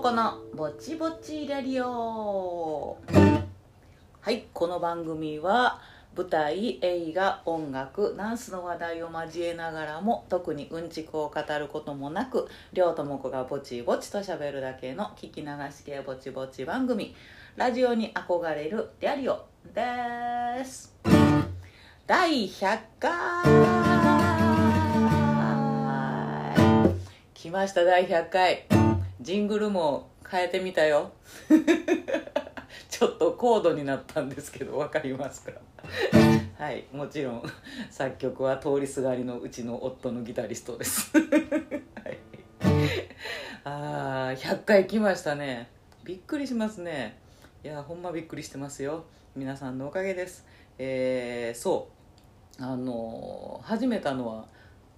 このぼちぼちラリオはいこの番組は舞台映画音楽ダンスの話題を交えながらも特にうんちくを語ることもなく両友子がぼちぼちと喋るだけの聞き流し系ぼちぼち番組ラジオに憧れるリャリオです第100回来ました第100回ジングルも変えてみたよ。ちょっと高度になったんですけど分かりますか？はいもちろん作曲は通りすがりのうちの夫のギタリストです、はい、あー100回来ましたね。びっくりしますね。いやほんまびっくりしてますよ。皆さんのおかげです。えー、そう。あの始めたのは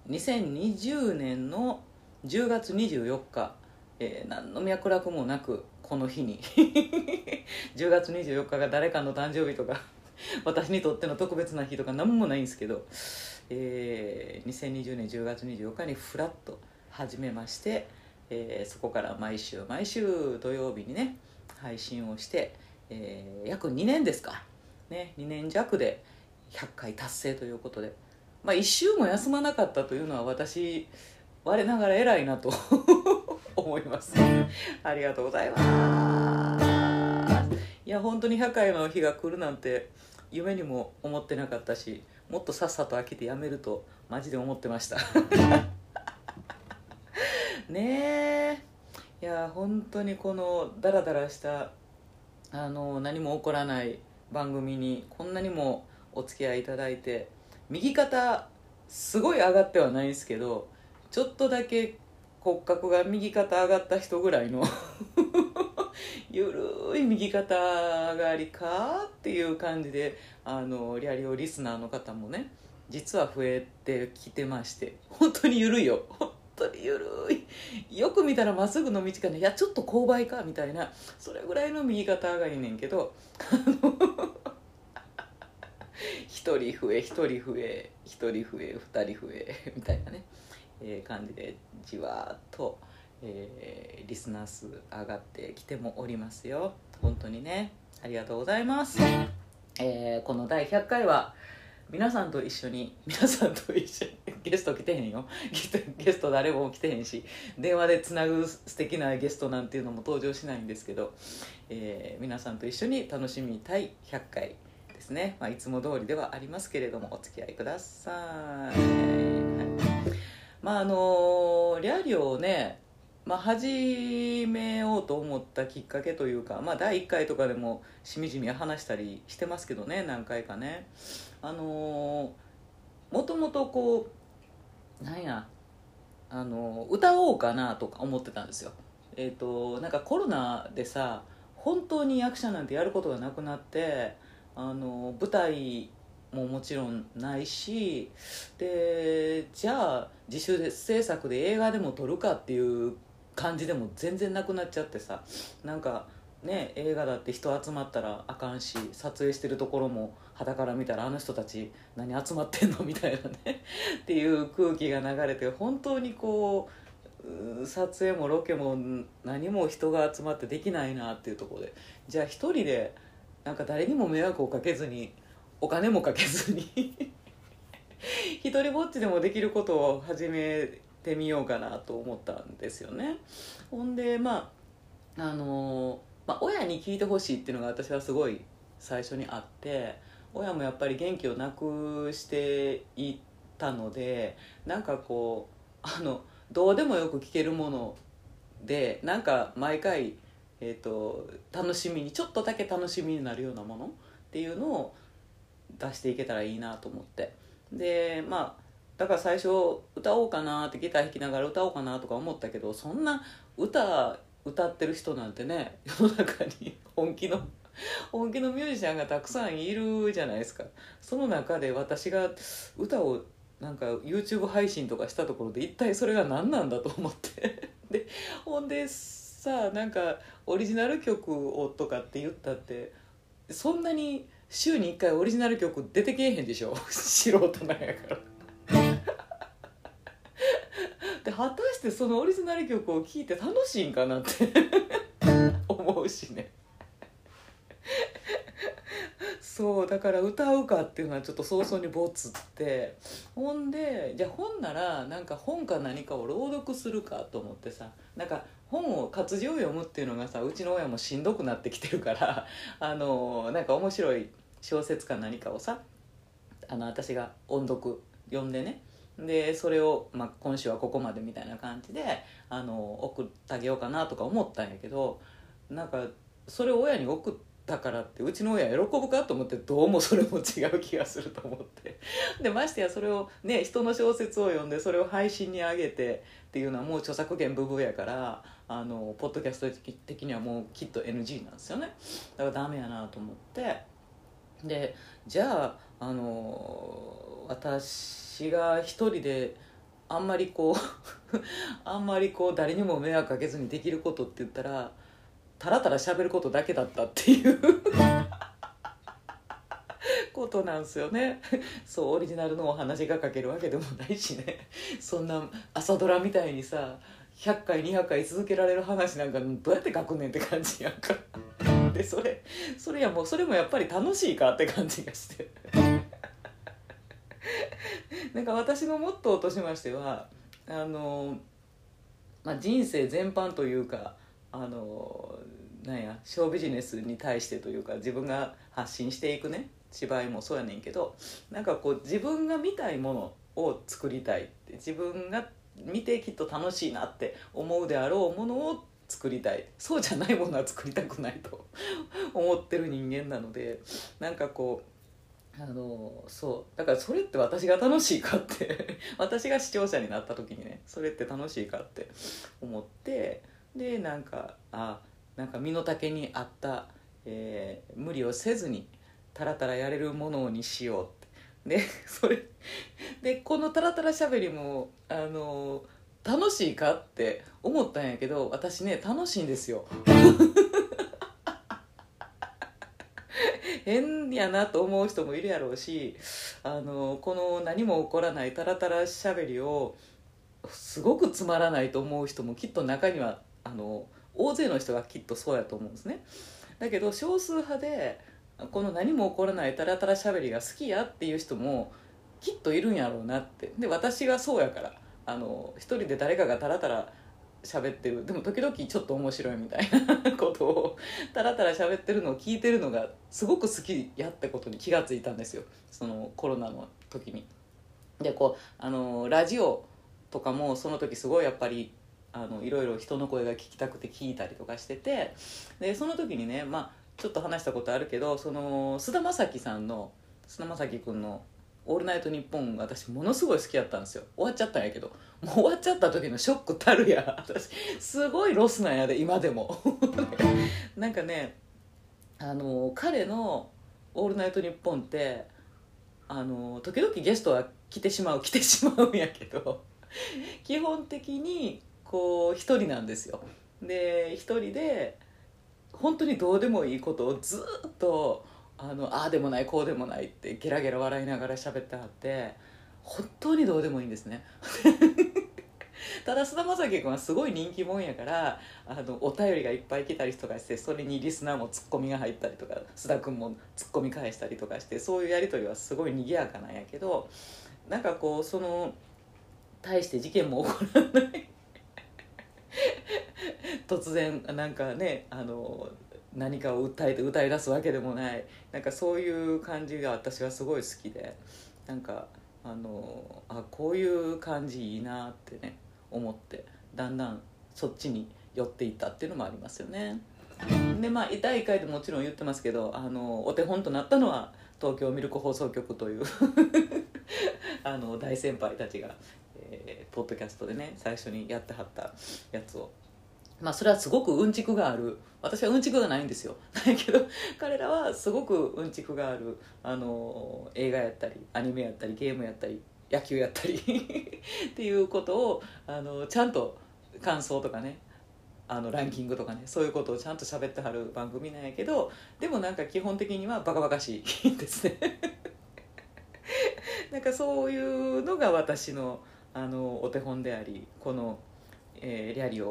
2020年の10月24日、えー、何の脈絡もなくこの日に。10月24日が誰かの誕生日とか 私にとっての特別な日とか何もないんですけど、えー、2020年10月24日にフラッと始めまして、えーそこから毎週毎週土曜日にね配信をして、えー約2年ですか、ね、2年弱で100回達成ということで、まあ、1週も休まなかったというのは私我ながら偉いなと。思います。ありがとうございます。いや本当に100回の日が来るなんて夢にも思ってなかったしもっとさっさと飽きてやめるとマジで思ってました。ねえ。いや本当にこのダラダラしたあの何も起こらない番組にこんなにもお付き合いいただいて右肩すごい上がってはないんですけどちょっとだけ骨格が右肩上がった人ぐらいの ゆるい右肩上がりかっていう感じであのリアリオリスナーの方もね実は増えてきてまして本当にゆるいよ。本当にゆるい。よく見たらまっすぐの道かね。いやちょっと勾配かみたいな。それぐらいの右肩上がりねんけどあの 一人増え一人増え一人増え二人増えみたいなね、えー感じでじわーっと、えーリスナー数上がってきてもおりますよ。本当にね。ありがとうございます、えーこの第100回は皆さんと一緒に 皆さんと一緒にゲスト来てへんよ。ゲスト誰も来てへんし電話でつなぐ素敵なゲストなんていうのも登場しないんですけど、えー皆さんと一緒に楽しみたい100回ですね、まあ、いつも通りではありますけれどもお付き合いください、はい、まああのリャリをねまあ、始めようと思ったきっかけというか、まあ、第1回とかでもしみじみ話したりしてますけどね何回かね。あのもともとこうなんやあの歌おうかなとか思ってたんですよ。えっ、となんかコロナでさ本当に役者なんてやることがなくなってあの舞台ももちろんないしでじゃあ自主制作で映画でも撮るかっていう感じでも全然なくなっちゃってさなんかね映画だって人集まったらあかんし撮影してるところも肌から見たらあの人たち何集まってんの？みたいなね。っていう空気が流れて本当にこうう撮影もロケも何も人が集まってできないなっていうところで。じゃあ一人でなんか誰にも迷惑をかけずにお金もかけずに。一人ぼっちでもできることを始めてみようかなと思ったんですよね。ほんでまああのまあ、親に聞いてほしいっていうのが私はすごい最初にあって親もやっぱり元気をなくしていったのでなんかこうあのどうでもよく聞けるものでなんか毎回、えー、と楽しみにちょっとだけ楽しみになるようなものっていうのを出していけたらいいなと思って。でまあだから最初歌おうかなってギター弾きながら歌おうかなとか思ったけどそんな歌歌ってる人なんてね 世の中に本気の本気のミュージシャンがたくさんいるじゃないですか。その中で私が歌をなんか YouTube 配信とかしたところで一体それが何なんだと思って。でほんでさなんかオリジナル曲をとかって言ったってそんなに週に1回オリジナル曲出てけえへんでしょ？素人なんやから。で果たしてそのオリジナル曲を聴いて楽しいんかなって。思うしね。そうだから歌うかっていうのはちょっと早々にボツって。ほんでじゃあ本ならなんか本か何かを朗読するかと思ってさなんか本を活字を読むっていうのがさうちの親もしんどくなってきてるからあのなんか面白い小説か何かをさあの私が音読読んでね。でそれを、まあ、今週はここまでみたいな感じであの送ってあげようかなとか思ったんやけどなんかそれを親に送ったからってうちの親喜ぶかと思ってどうもそれも違う気がすると思って。でましてやそれをね人の小説を読んでそれを配信に上げてっていうのはもう著作権ブブーやからあのポッドキャスト的にはもうきっと NG なんですよね。だからダメやなと思ってでじゃああの私が一人であんまりこう あんまりこう誰にも迷惑かけずにできることって言ったらたらたら喋ることだけだったっていう ことなんすよね。そうオリジナルのお話が書けるわけでもないしね。そんな朝ドラみたいにさ100回200回続けられる話なんかどうやって書くねんって感じやんか。でそれそれやもうそれもやっぱり楽しいかって感じがして。なんか私のモットーとしましてはあの、まあ、人生全般というかあのなんやショービジネスに対してというか自分が発信していくね芝居もそうやねんけどなんかこう自分が見たいものを作りたいって自分が見てきっと楽しいなって思うであろうものを作りたい。そうじゃないものは作りたくないと。思ってる人間なので。なんかこうあのそう。だからそれって私が楽しいかって。私が視聴者になった時にねそれって楽しいかって思って。でなんかあなんか身の丈に合った、えー、無理をせずにタラタラやれるものにしようって。で それでこのタラタラしゃべりもあの楽しいかって思ったんやけど私ね楽しいんですよ。変やなと思う人もいるやろうしあのこの何も起こらないタラタラしゃべりをすごくつまらないと思う人もきっと中にはあの大勢の人がきっとそうやと思うんですね。だけど少数派でこの何も起こらないタラタラしゃべりが好きやっていう人もきっといるんやろうなって。で私がそうやからあの一人で誰かがタラタラ喋ってるでも時々ちょっと面白いみたいなことをタラタラ喋ってるのを聞いてるのがすごく好きやってことに気がついたんですよそのコロナの時に。でこうあのラジオとかもその時すごいやっぱりあのいろいろ人の声が聞きたくて聞いたりとかしててでその時にね、まあ、ちょっと話したことあるけどその菅田将暉さんの菅田将暉君の「オールナイトニッポン」私ものすごい好きやったんですよ。終わっちゃったんやけど。もう終わっちゃった時のショックたるや。私すごいロスなんやで今でも。なんかねあの彼の「オールナイトニッポン」ってあの時々ゲストは来てしまう来てしまうんやけど。基本的にこう一人なんですよ。で一人で本当にどうでもいいことをずっとあのああでもないこうでもないってゲラゲラ笑いながら喋ってはって本当にどうでもいいんですね。ただ菅田将暉君はすごい人気者やからあのお便りがいっぱい来たりとかしてそれにリスナーもツッコミが入ったりとか須田君もツッコミ返したりとかしてそういうやり取りはすごい賑やかなんやけどなんかこうその大して事件も起こらない。突然なんかねあの何かを訴えて歌い出すわけでもないなんかそういう感じが私はすごい好きでなんかあのあこういう感じいいなってね思ってだんだんそっちに寄っていったっていうのもありますよね。でまあ第1回でもちろん言ってますけどあのお手本となったのは東京ミルク放送局という あの大先輩たちが、えー、ポッドキャストでね最初にやってはったやつをまあそれはすごくうんちくがある。私はうんちくがないんですよ。だけど彼らはすごくうんちくがある。あの映画やったりアニメやったりゲームやったり野球やったり。っていうことをあのちゃんと感想とかねあのランキングとかねそういうことをちゃんと喋ってはる番組なんやけどでもなんか基本的にはバカバカしい ですね。なんかそういうのが私のあのお手本でありこの、えー、リャリ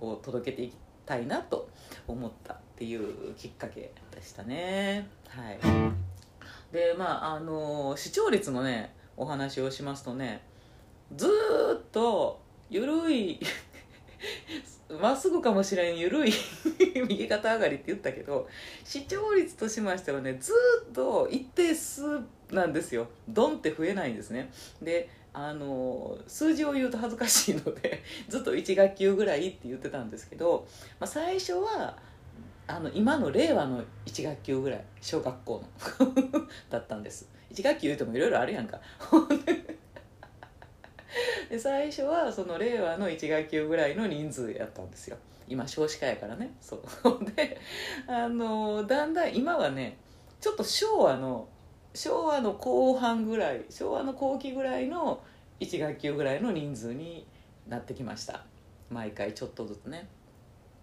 オを届けていきたいなと思ったっていうきっかけでしたね。はい。でまああの視聴率のねお話をしますとねずっと緩い まっすぐかもしれん緩い 右肩上がりって言ったけど視聴率としましてはねずっと一定数なんですよ。ドンって増えないんですね。であの数字を言うと恥ずかしいので ずっと1学級ぐらいって言ってたんですけど、まあ、最初はあの今の令和の1学級ぐらい小学校の だったんです。1学級言うてもいろいろあるやんか。で最初はその令和の1学級ぐらいの人数やったんですよ。今少子化やからね。そう。であのだんだん今はねちょっと昭和の昭和の後半ぐらい昭和の後期ぐらいの1学級ぐらいの人数になってきました。毎回ちょっとずつね。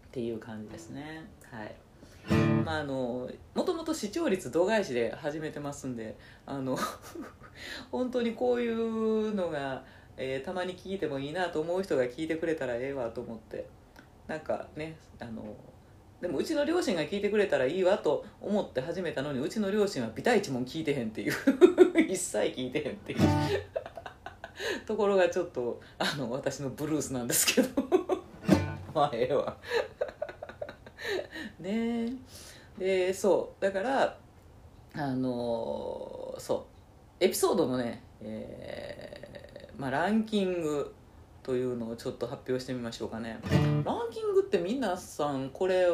っていう感じですね。はい。まああのもともと視聴率度外視で始めてますんであの 本当にこういうのがえー、たまに聞いてもいいなと思う人が聞いてくれたらええわと思って。なんかねあのでもうちの両親が聞いてくれたらいいわと思って始めたのにうちの両親はビタ一問聞いてへんっていう。一切聞いてへんっていう。ところがちょっとあの私のブルースなんですけど。まあええわ。ね。えでそう。だからあのそう。エピソードのね、えーまあ、ランキングというのをちょっと発表してみましょうかね。ランキングって皆さんこれ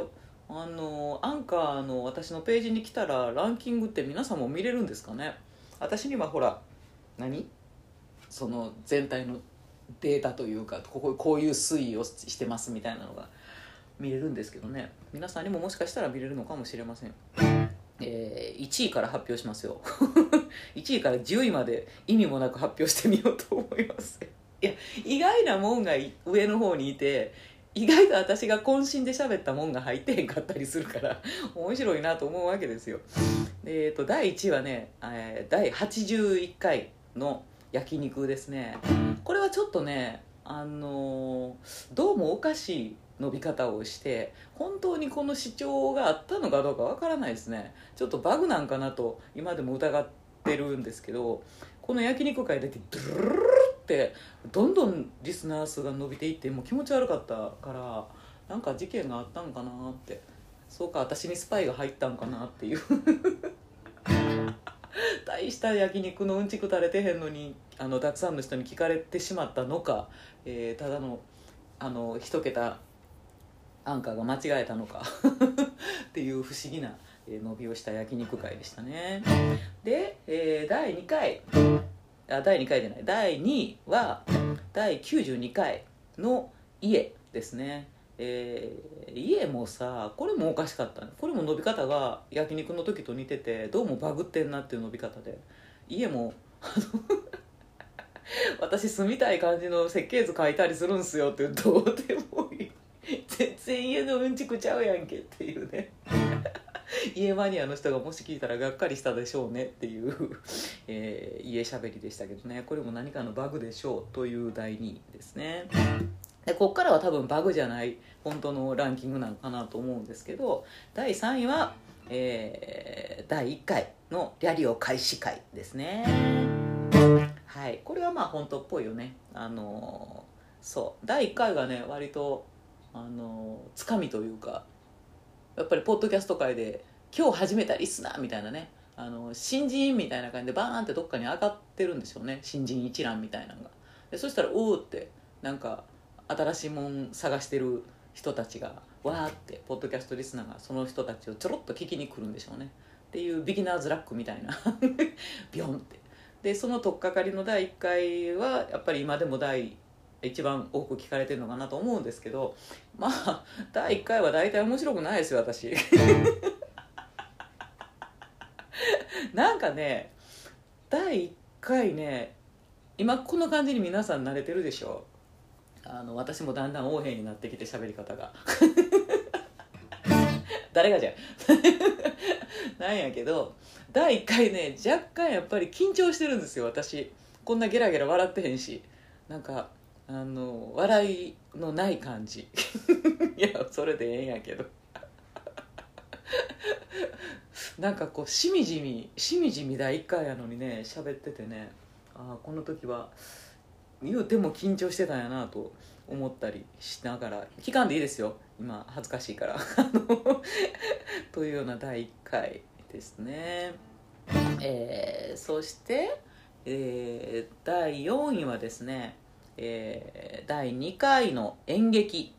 あのアンカーの私のページに来たらランキングって皆さんも見れるんですかね？私にはほら何？その全体のデータというかこここういう推移をしてますみたいなのが見れるんですけどね。皆さんにももしかしたら見れるのかもしれません。えー、1位から発表しますよ。1位から10位まで意味もなく発表してみようと思います。いや意外なもんが上の方にいて意外と私が渾身で喋ったもんが入ってへんかったりするから 面白いなと思うわけですよ。えーと、第1位はね、えー、第81回の焼肉ですね。これはちょっとねあのー、どうもおかしい伸び方をして本当にこの主張があったのかどうかわからないですね。ちょっとバグなんかなと今でも疑ってるんですけどこの焼肉会だけドゥルルルってどんどんリスナー数が伸びていってもう気持ち悪かったからなんか事件があったんかなってそうか私にスパイが入ったんかなっていう。大した焼肉のうんちく垂れてへんのにあのたくさんの人に聞かれてしまったのか、えー、ただのあの一桁アンカーが間違えたのか っていう不思議な伸びをした焼肉会でしたね。で、えー、第2回あ第2回じゃない。第2位は第92回の家ですね。えー、家もさこれもおかしかったねこれも伸び方が焼肉の時と似ててどうもバグってんなっていう伸び方で。家も 私住みたい感じの設計図書いたりするんすよってどうでもいい。全然家のうんちくちゃうやんけっていうね。家マニアの人がもし聞いたらがっかりしたでしょうねっていう、えー、家しゃべりでしたけどね。これも何かのバグでしょうという第2位ですね。でこっからは多分バグじゃない本当のランキングなのかなと思うんですけど第3位は、えー、第1回のリャリオ開始会ですね。はい。これはまあ本当っぽいよね。あのそう。第1回がね割とあのつかみというかやっぱりポッドキャスト界で今日始めたリスナーみたいなねあの新人みたいな感じでバーンってどっかに上がってるんでしょうね。新人一覧みたいなのが。でそしたらおおってなんか新しいもん探してる人たちがわーってポッドキャストリスナーがその人たちをちょろっと聞きに来るんでしょうね。っていうビギナーズラックみたいな。ビョンって。でその取っかかりの第1回はやっぱり今でも第一番多く聞かれてるのかなと思うんですけどまあ第1回は大体面白くないですよ私。なんかね第1回ね今この感じに皆さん慣れてるでしょ。あの私もだんだん横柄になってきて喋り方が。誰がじゃ なんやけど第1回ね若干やっぱり緊張してるんですよ私。こんなゲラゲラ笑ってへんし。なんかあの笑いのない感じ。いやそれでええんやけど。なんかこうしみじみしみじみ第1回やのにね喋っててね。ああこの時は言うても緊張してたんやなと思ったりしながら期間でいいですよ。今恥ずかしいから。というような第1回ですね。えー、そして、えー第4位はですね、えー第2回の演劇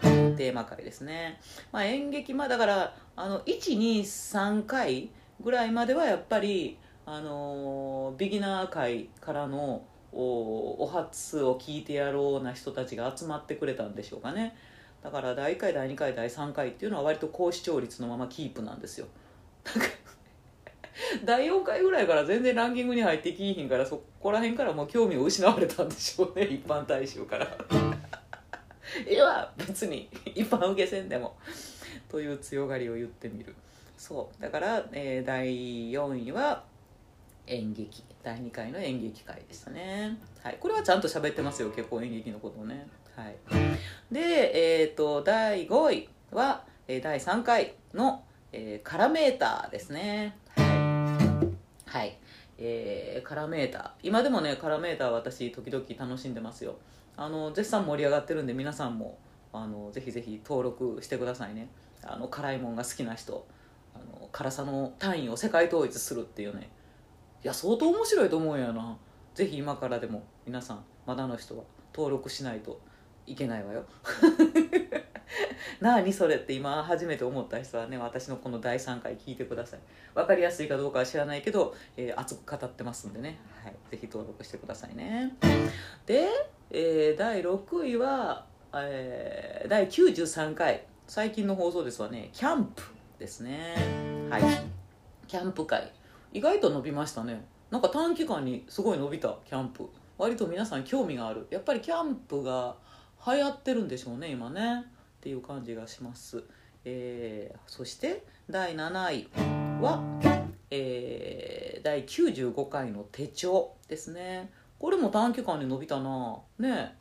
テーマ回ですね、まあ、演劇まあだからあの123回ぐらいまではやっぱりあのービギナー会からのおお初を聞いてやろうな人たちが集まってくれたんでしょうかね。だから第1回第2回第3回っていうのは割と高視聴率のままキープなんですよ。第4回ぐらいから全然ランキングに入ってきいひんからそこら辺からもう興味を失われたんでしょうね 一般大衆から。いや別に一般受けせんでも。という強がりを言ってみる。そう。だから、えー第4位は演劇。第2回の演劇会でしたね、はい、これはちゃんと喋ってますよ結構演劇のことね。はい。でえっ、と第5位は、えー第3回の、えーカラメーターですね。はい、えーカラメーター。今でもねカラメーター私時々楽しんでますよ。あの絶賛盛り上がってるんで皆さんもあのぜひぜひ登録してくださいね。あの辛いもんが好きな人。あの辛さの単位を世界統一するっていうね。いや相当面白いと思うんやな。ぜひ今からでも皆さんまだの人は登録しないといけないわよ。何それって今初めて思った人はね私のこの第3回聞いてください。分かりやすいかどうかは知らないけど、えー熱く語ってますんでね、はい、ぜひ登録してくださいね。で、えー第6位は、えー第93回。最近の放送ですわね。キャンプですね。はい。キャンプ会。意外と伸びましたね。なんか短期間にすごい伸びたキャンプ。割と皆さん興味がある。やっぱりキャンプが流行ってるんでしょうね今ね。っていう感じがします、えーそして第7位は、えー第95回の手帳ですね。これも短期間に伸びたな。ね。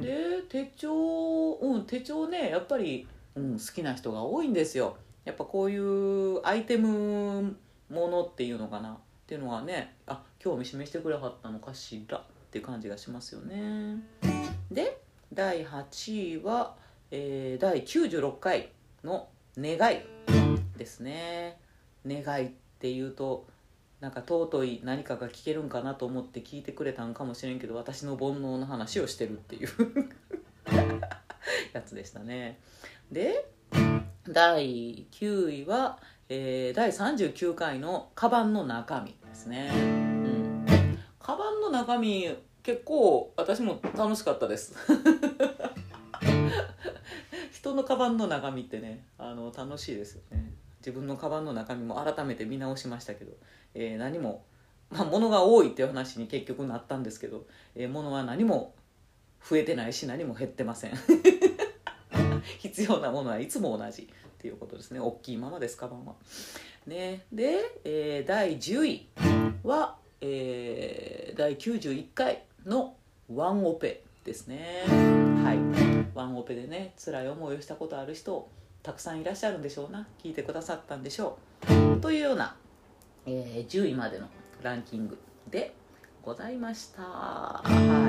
で手帳うん手帳ねやっぱり、うん、好きな人が多いんですよ。やっぱこういうアイテムものっていうのかな。っていうのはねあ興味示してくれはったのかしらっていう感じがしますよね。で第8位は、えー第96回の「願い」ですね。願いっていうとなんか尊い何かが聞けるんかなと思って聞いてくれたんかもしれんけど私の煩悩の話をしてるっていう。やつでしたね。で第9位は、えー第39回の「カバンの中身」ですね、うん、カバンの中身結構私も楽しかったです。人のカバンの中身ってねあの楽しいですよね。自分のカバンの中身も改めて見直しましたけど、えー何も、まあ、物が多いっていう話に結局なったんですけど、えー物は何も増えてないし何も減ってません。必要なものはいつも同じっていうことですね。大きいままですカバンは。ね。で、えー第10位は、えー第91回のワンオペですね。はい。ワンオペでね辛い思いをしたことある人たくさんいらっしゃるんでしょうな。聞いてくださったんでしょう。というような、えー10位までのランキングでございました。は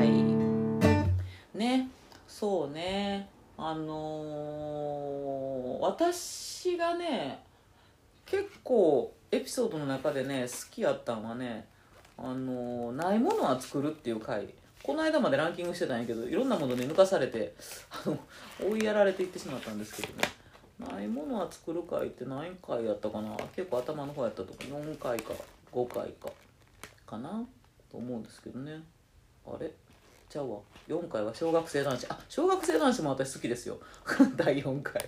い。ね。そうね。あのー私がね結構エピソードの中でね好きやったんはねあのーないものは作るっていう回。この間までランキングしてたんやけどいろんなものに抜かされてあの追いやられていってしまったんですけどね。ないものは作る回って何回やったかな。結構頭の方やったとか4回か5回かかなと思うんですけどね。あれ？ちゃうわ。4回は小学生男子。あ小学生男子も私好きですよ。第4回。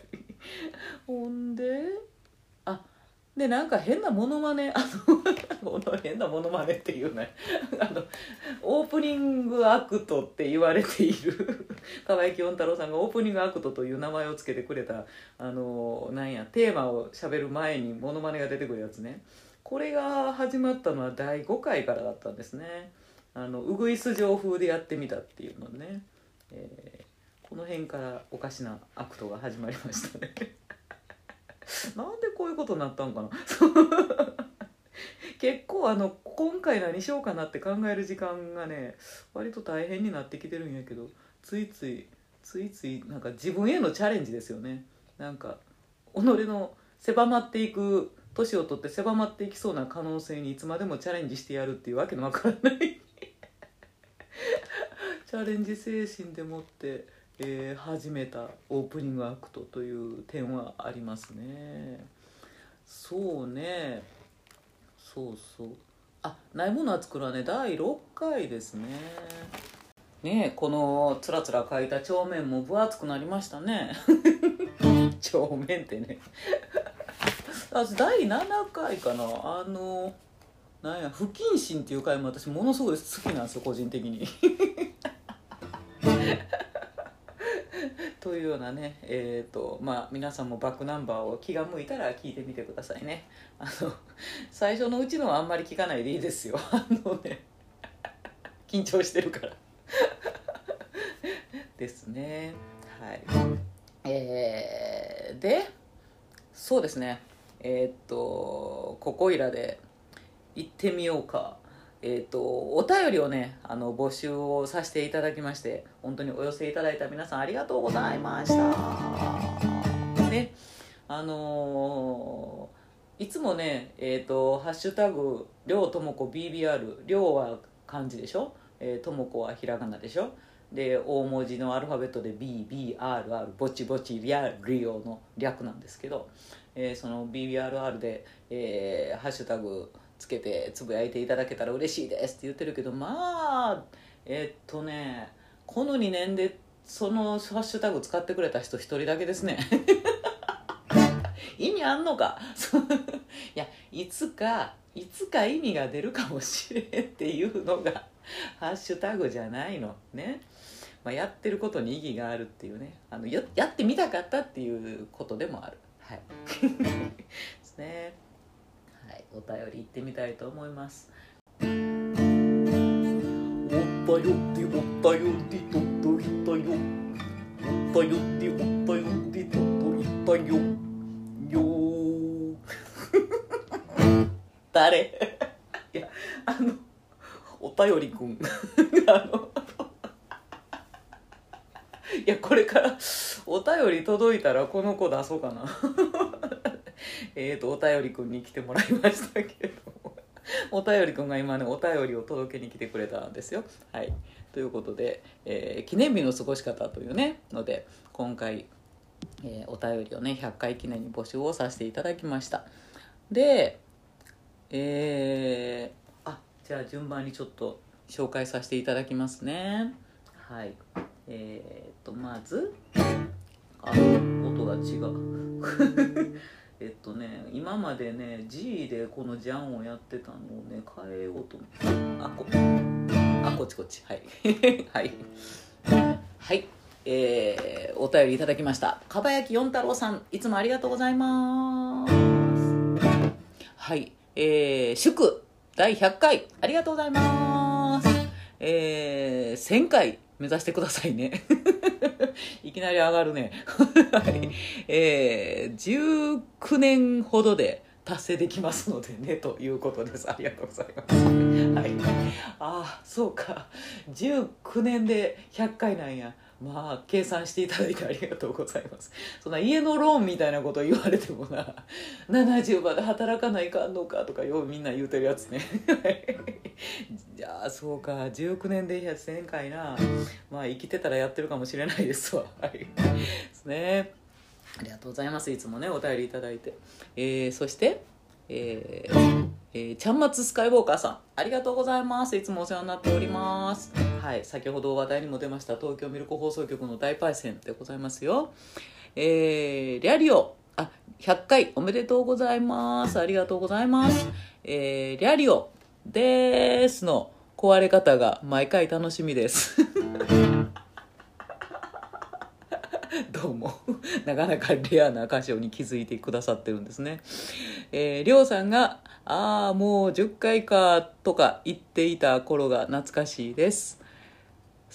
ほんで？でなんか変なモノマネあの変なモノマネっていうねあのオープニングアクトって言われている河合清太郎さんがオープニングアクトという名前を付けてくれたあのなんやテーマをしゃべる前にモノマネが出てくるやつね。これが始まったのは第5回からだったんですね。あのウグイス嬢風でやってみたっていうのね、えーこの辺からおかしなアクトが始まりましたね。なんでこういうことになったんかな？結構あの今回何しようかなって考える時間がね割と大変になってきてるんやけどついついついついなんか自分へのチャレンジですよね。なんか己の狭まっていく年を取って狭まっていきそうな可能性にいつまでもチャレンジしてやるっていうわけのわからない。チャレンジ精神でもって、えー始めたオープニングアクトという点はありますね。そうね。そうそう。あないものは作るはね第6回ですね。ねえこのつらつら書いた帳面も分厚くなりましたね。帳面ってね。私第7回かな。あのなんや不謹慎っていう回も私ものすごい好きなんですよ個人的に。というようなねえっ、とまあ皆さんもバックナンバーを気が向いたら聞いてみてくださいね。あの最初のうちのはあんまり聞かないでいいですよ。あのね緊張してるから。ですね。はい。えー、でそうですね。えーっとここいらで行ってみようか。えーっとお便りをねあの募集をさせていただきまして本当にお寄せいただいた皆さんありがとうございました。ねあのーいつもねえーと「ハッシュタグりょうともこ BBR」りょうは漢字でしょ？えーともこはひらがなでしょ？で大文字のアルファベットで BBRR ぼちぼちリアリオの略なんですけど、えーその BBRR で、えーハッシュタグつけてつぶやいていただけたら嬉しいですって言ってるけどまあえっとねこの2年でそのハッシュタグ使ってくれた人一人だけですね。意味あんのか？いやいつかいつか意味が出るかもしれんっていうのがハッシュタグじゃないの。ね、まあ、やってることに意義があるっていうね。あのやってみたかったっていうことでもある。はい。ですね。お便り行ってみたいと思います。お便りお便り届いたよお便り。お便り届いたよよ 誰？いやあのお便りくん。あの。いやこれからお便り届いたらこの子出そうかな。えっとお便りくんに来てもらいましたけど。お便りくんが今ねお便りを届けに来てくれたんですよ。はい。ということで、えー記念日の過ごし方というねので今回、えーお便りをね100回記念に募集をさせていただきました。でえー、あじゃあ順番にちょっと紹介させていただきますね。はい。えー、っとまずあ音が違う。えっとね今までね G でこのジャンをやってたのをね変えようと思って。あこあこっちこっち。はい。はい。はい。えー、お便りいただきました。かばやき四太郎さんいつもありがとうございます。はい。えー、祝第100回ありがとうございます。えー、1000回。目指してくださいね。いきなり上がるね。はい。えー、19年ほどで達成できますのでねということです。ありがとうございます。はい。ああそうか。19年で100回なんやまあ計算していただいてありがとうございます。そんな家のローンみたいなこと言われてもな70まで働かないかんのかとかようみんな言うてるやつね。じゃあそうか。19年で1000回な。まあ生きてたらやってるかもしれないですわ。はい。ですね。ありがとうございます。いつもねお便りいただいて、えー、そしてえーえーちゃんまつスカイウォーカーさん。ありがとうございます。いつもお世話になっております。はい先ほど話題にも出ました東京ミルク放送局の大パイセンでございますよ。えー、リャリオ。あ100回おめでとうございます。ありがとうございます。えー、リャリオ。ですの壊れ方が毎回楽しみです。どうも。なかなかレアな箇所に気づいてくださってるんですね。えー、りょうさんがああもう10回かとか言っていた頃が懐かしいです。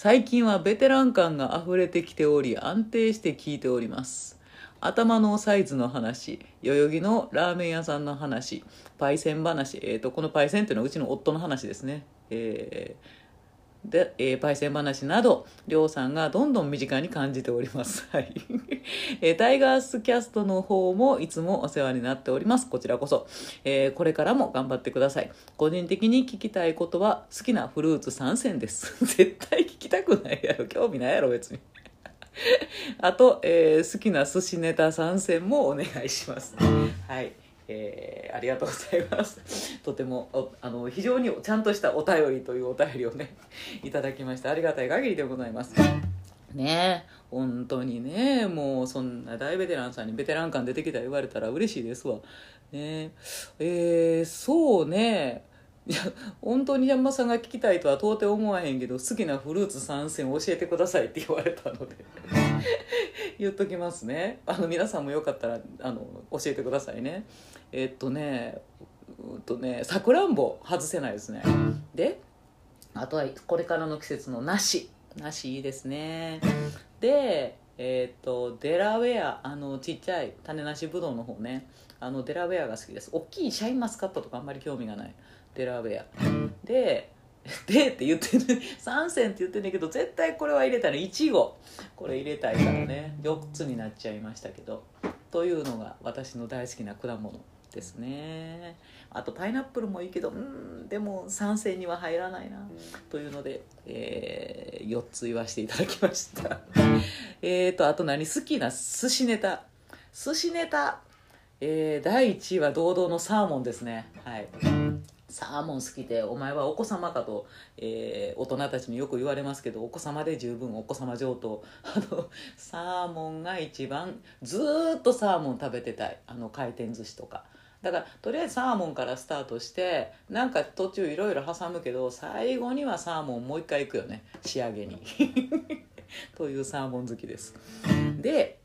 最近はベテラン感が溢れてきており安定して聞いております。頭のサイズの話代々木のラーメン屋さんの話パイセン話、えーと、このパイセンっていうのはうちの夫の話ですね。えーで、えー、パイセン話など、りょうさんがどんどん身近に感じております。はい。えー、タイガースキャストの方もいつもお世話になっております。こちらこそ。えー、これからも頑張ってください。個人的に聞きたいことは、好きなフルーツ3選です。絶対聞きたくないやろ。興味ないやろ、別に。あと、えー、好きな寿司ネタ参戦もお願いします。はい。えー、ありがとうございます。とてもあの非常にちゃんとしたお便りというお便りをね いただきましてありがたい限りでございます。ねえ本当にねもうそんな大ベテランさんにベテラン感出てきた言われたら嬉しいですわ。ねえー、そうね。い や本当に山さんが聞きたいとは到底思わへんけど好きなフルーツ3選教えてくださいって言われたので。言っときますね。あの皆さんもよかったらあの教えてくださいね。えっとねうんとねさくらんぼ外せないですね。であとはこれからの季節の梨。梨いいですね。でえっ、とデラウェアあのちっちゃい種なしぶどうの方ね。あのデラウェアが好きです。大きいシャインマスカットとかあんまり興味がない。デラウェア。で でって言ってね3選って言ってんねけど絶対これは入れたらいちご。これ入れたいからね。4つになっちゃいましたけど。というのが私の大好きな果物。ですね。あとパイナップルもいいけどうんでも3選には入らないな、というので、えー、4つ言わせていただきました。えとあと何？好きな寿司ネタ。寿司ネタ、えー、第1位は堂々のサーモンですね。はい。サーモン好きでお前はお子様かと、えー、大人たちによく言われますけどお子様で十分お子様上等。あのサーモンが一番ずっとサーモン食べてたい。あの回転寿司とかだからとりあえずサーモンからスタートしてなんか途中いろいろ挟むけど最後にはサーモンもう一回いくよね。仕上げに。というサーモン好きです。で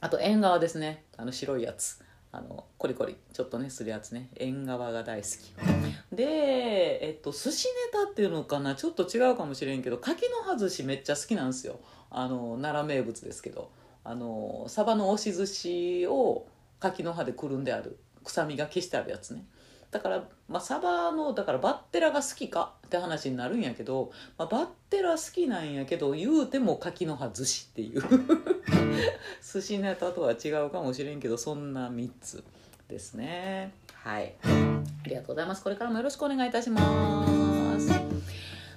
あと縁側ですね。あの白いやつ。あのコリコリ。ちょっとねするやつね。縁側が大好き。でえっと寿司ネタっていうのかな。ちょっと違うかもしれんけど柿の葉寿司めっちゃ好きなんですよ。あの奈良名物ですけど。あのサバの押し寿司を柿の葉でくるんである。臭みが消してあるやつね。だから、まあ、サバのだからバッテラが好きかって話になるんやけど、まあ、バッテラ好きなんやけど言うても柿の葉寿司っていう。寿司ネタとは違うかもしれんけどそんな3つですね。はい。ありがとうございます。これからもよろしくお願いいたします。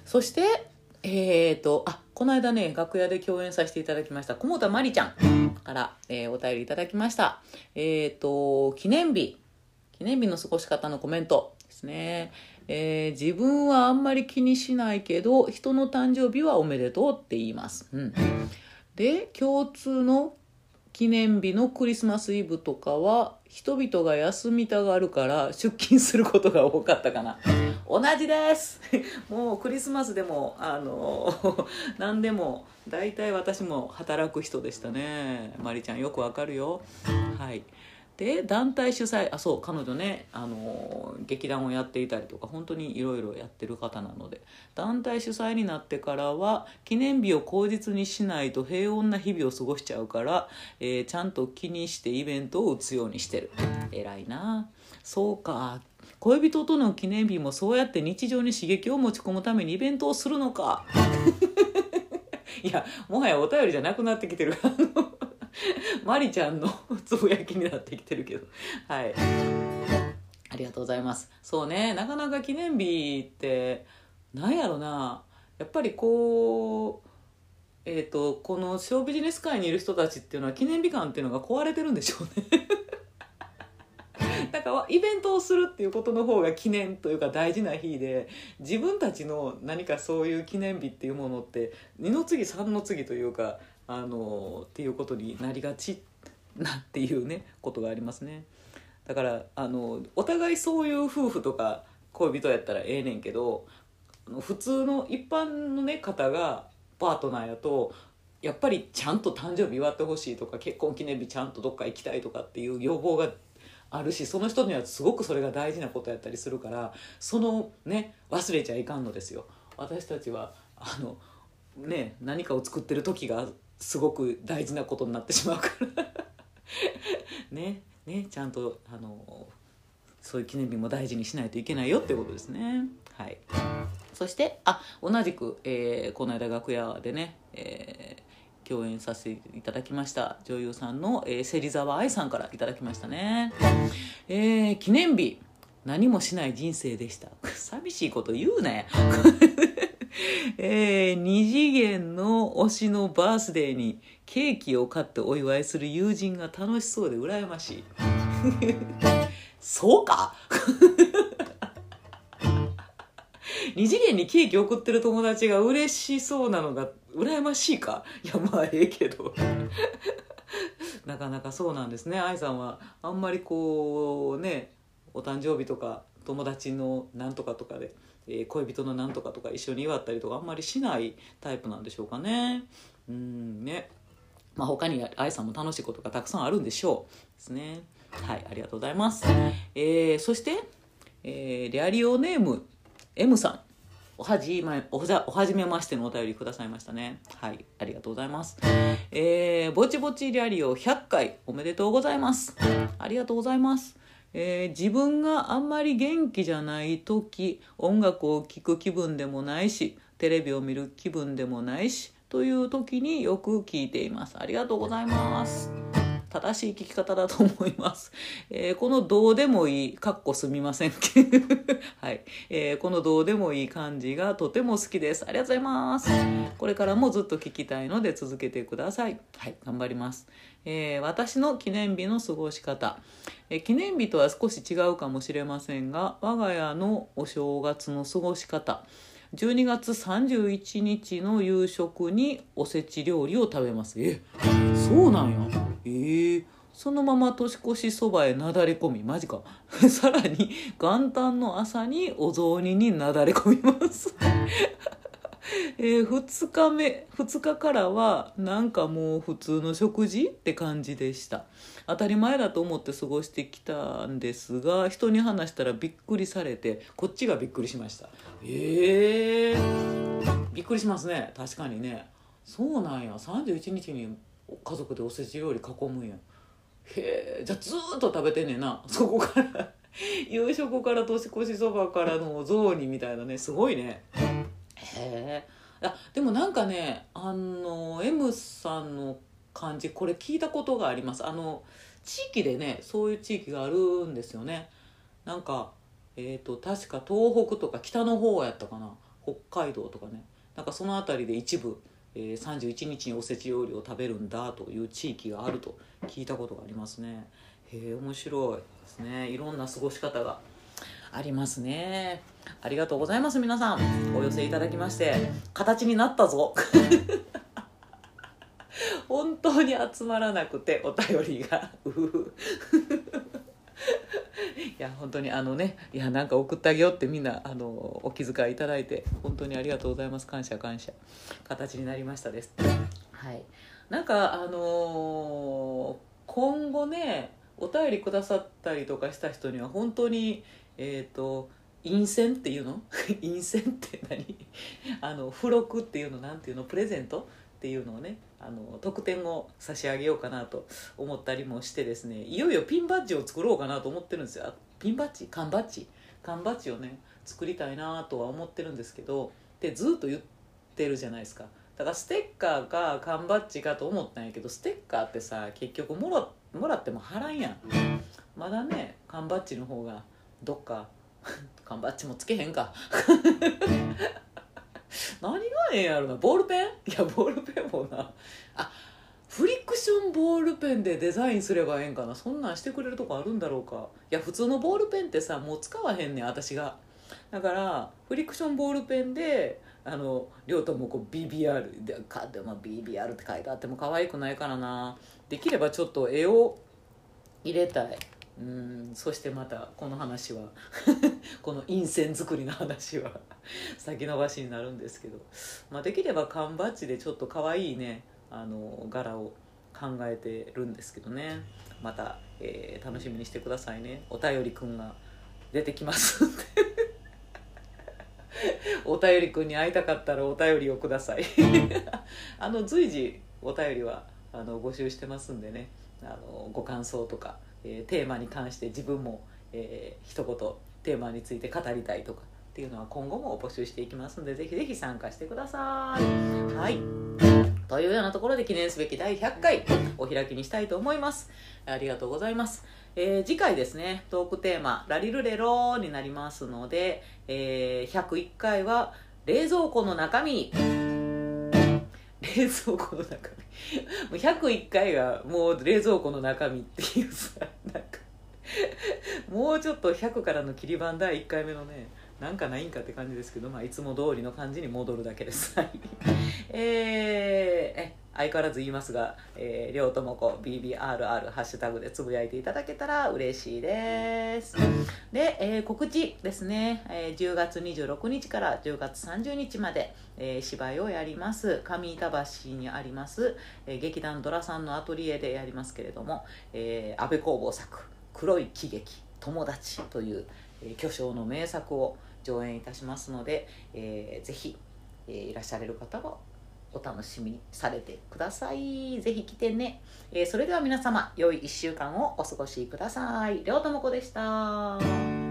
そしてえーと、あ、この間ね、楽屋で共演させていただきました、小本まりちゃんから、えー、お便りいただきました。えーと、記念日、記念日の過ごし方のコメントですね。えー、自分はあんまり気にしないけど、人の誕生日はおめでとうって言います。うん。で、共通の記念日のクリスマスイブとかは人々が休みたがるから出勤することが多かったかな。同じです。もうクリスマスでもあの 何でも大体私も働く人でしたね。まりちゃんよくわかるよ。はい。で団体主催あそう彼女ねあの劇団をやっていたりとか本当にいろいろやってる方なので団体主催になってからは記念日を口実にしないと平穏な日々を過ごしちゃうから、えー、ちゃんと気にしてイベントを打つようにしてる。偉いな。そうか。恋人との記念日もそうやって日常に刺激を持ち込むためにイベントをするのか。いやもはやお便りじゃなくなってきてる。あの マリちゃんのつぶやきになってきてるけど。はい。ありがとうございます。そうね。なかなか記念日ってなんやろな。やっぱりこうえーと、このショービジネス界にいる人たちっていうのは記念日感っていうのが壊れてるんでしょうね。だからイベントをするっていうことの方が記念というか大事な日で自分たちの何かそういう記念日っていうものって二の次三の次というかあのっていうことになりがちなっていうねことがありますね。だからあのお互いそういう夫婦とか恋人やったらええねんけど普通の一般のね方がパートナーやとやっぱりちゃんと誕生日祝ってほしいとか結婚記念日ちゃんとどっか行きたいとかっていう要望があるしその人にはすごくそれが大事なことやったりするからそのね忘れちゃいかんのですよ。私たちはあのね何かを作ってる時がすごく大事なことになってしまうから。ねねちゃんとあのそういう記念日も大事にしないといけないよってことですね。はい。そしてあ同じく、えー、この間楽屋でね、えー、共演させていただきました女優さんの、えー、芹沢愛さんからいただきましたね、えー、記念日何もしない人生でした。寂しいこと言うね えー、二次元の推しのバースデーにケーキを買ってお祝いする友人が楽しそうで羨ましい。そうか？二次元にケーキ送ってる友達が嬉しそうなのが羨ましいか？いやまあええけど。なかなかそうなんですね。愛さんはあんまりこうねお誕生日とか友達のなんとかとかで、えー、恋人のなんとかとか一緒に祝ったりとかあんまりしないタイプなんでしょうかねうんねまあ他に愛さんも楽しいことがたくさんあるんでしょうですねはいありがとうございます、えー、そして、えー、レアリオネーム M さんおはじまおはおはじめましてのお便りくださいましたね。はい、ありがとうございます。えー、ぼちぼちリアリオ100回おめでとうございます。ありがとうございます。えー、自分があんまり元気じゃない時音楽を聴く気分でもないしテレビを見る気分でもないしという時によく聞いていますありがとうございます正しい聞き方だと思います。えー、このどうでもいい、かっこすみません。はい、えー、このどうでもいい感じがとても好きです。ありがとうございます。これからもずっと聞きたいので続けてください。はい、頑張ります。えー、私の記念日の過ごし方、えー、記念日とは少し違うかもしれませんが我が家のお正月の過ごし方。12月31日の夕食におせち料理を食べます。えそうなんや。えー、そのまま年越しそばへなだれ込み。マジか。さらに元旦の朝にお雑煮になだれ込みます。えー、2日目2日からはなんかもう普通の食事って感じでした。当たり前だと思って過ごしてきたんですが人に話したらびっくりされてこっちがびっくりしました。えー、びっくりしますね。確かにね。そうなんや。31日に家族でおせち料理囲むんや。へえじゃあずっと食べてんねんな。そこから夕食から年越しそばからのお雑煮みたいなね。すごいね。へえでもなんかねあの M さんの感じこれ聞いたことがあります。あの地域でねそういう地域があるんですよね。なんかえっ、ー、と確か東北とか北の方やったかな。北海道とかね。なんかその辺りで一部、えー、31日におせち料理を食べるんだという地域があると聞いたことがありますね。へえ面白いですね。いろんな過ごし方が。ありますね。ありがとうございます皆さん。お寄せいただきまして形になったぞ。本当に集まらなくてお便りが。いや本当にあのねいやなんか送ってあげようってみんなあのお気遣いいただいて本当にありがとうございます。感謝感謝。形になりましたです。はい。なんかあのー、今後ねお便りくださったりとかした人には本当にえっ、ー、と陰線っていうの？陰線って何？あの付録っていうのなんていうの？プレゼントっていうのをねあの特典を差し上げようかなと思ったりもしてですねいよいよピンバッジを作ろうかなと思ってるんですよ。ピンバッジ？缶バッジ？缶バッジをね作りたいなとは思ってるんですけどでずっと言ってるじゃないですか。だからステッカーか缶バッジかと思ったんやけどステッカーってさ結局もらもらっても払んやん。まだね缶バッジの方がどっか 缶バッジもつけへんか。何がええやろな。ボールペン？いやボールペンもな。あフリクションボールペンでデザインすればええんかな。そんなんしてくれるとこあるんだろうか。いや普通のボールペンってさもう使わへんねん私が。だからフリクションボールペンであの亮太もこう BBR でかでも BBR って書いてあっても可愛くないからな。できればちょっと絵を入れたい。うんそしてまたこの話は この陰線作りの話は 先延ばしになるんですけど、まあ、できれば缶バッジでちょっと可愛いねあの柄を考えてるんですけどね。また、えー楽しみにしてくださいね。お便りくんが出てきますんで。お便りくんに会いたかったらお便りをください。あの随時お便りはあの募集してますんでね。あのご感想とか、えーテーマに関して自分も、えー一言テーマについて語りたいとかっていうのは今後も募集していきますのでぜひぜひ参加してください。はいというようなところで記念すべき第100回お開きにしたいと思います。ありがとうございます。えー次回ですね、トークテーマ、ラリルレロになりますので、えー101回は冷蔵庫の中身。冷蔵庫の中身。もう101回がもう冷蔵庫の中身っていうさ、なんか、もうちょっと100からの切り番第1回目のね、なんかないんかって感じですけど、まあ、いつも通りの感じに戻るだけです。えーえ相変わらず言いますが、えー、りょうともこ BBRR ハッシュタグでつぶやいていただけたら嬉しいです。で、えー告知ですね、えー10月26日から10月30日まで、えー芝居をやります上板橋にあります、えー劇団ドラさんのアトリエでやりますけれども、えー安倍工房作「黒い喜劇友達」という、えー巨匠の名作を上演いたしますので、えーぜひ、えーいらっしゃれる方はお楽しみにされてください。ぜひ来てね。えーそれでは皆様、良い1週間をお過ごしください。りょうともこでした。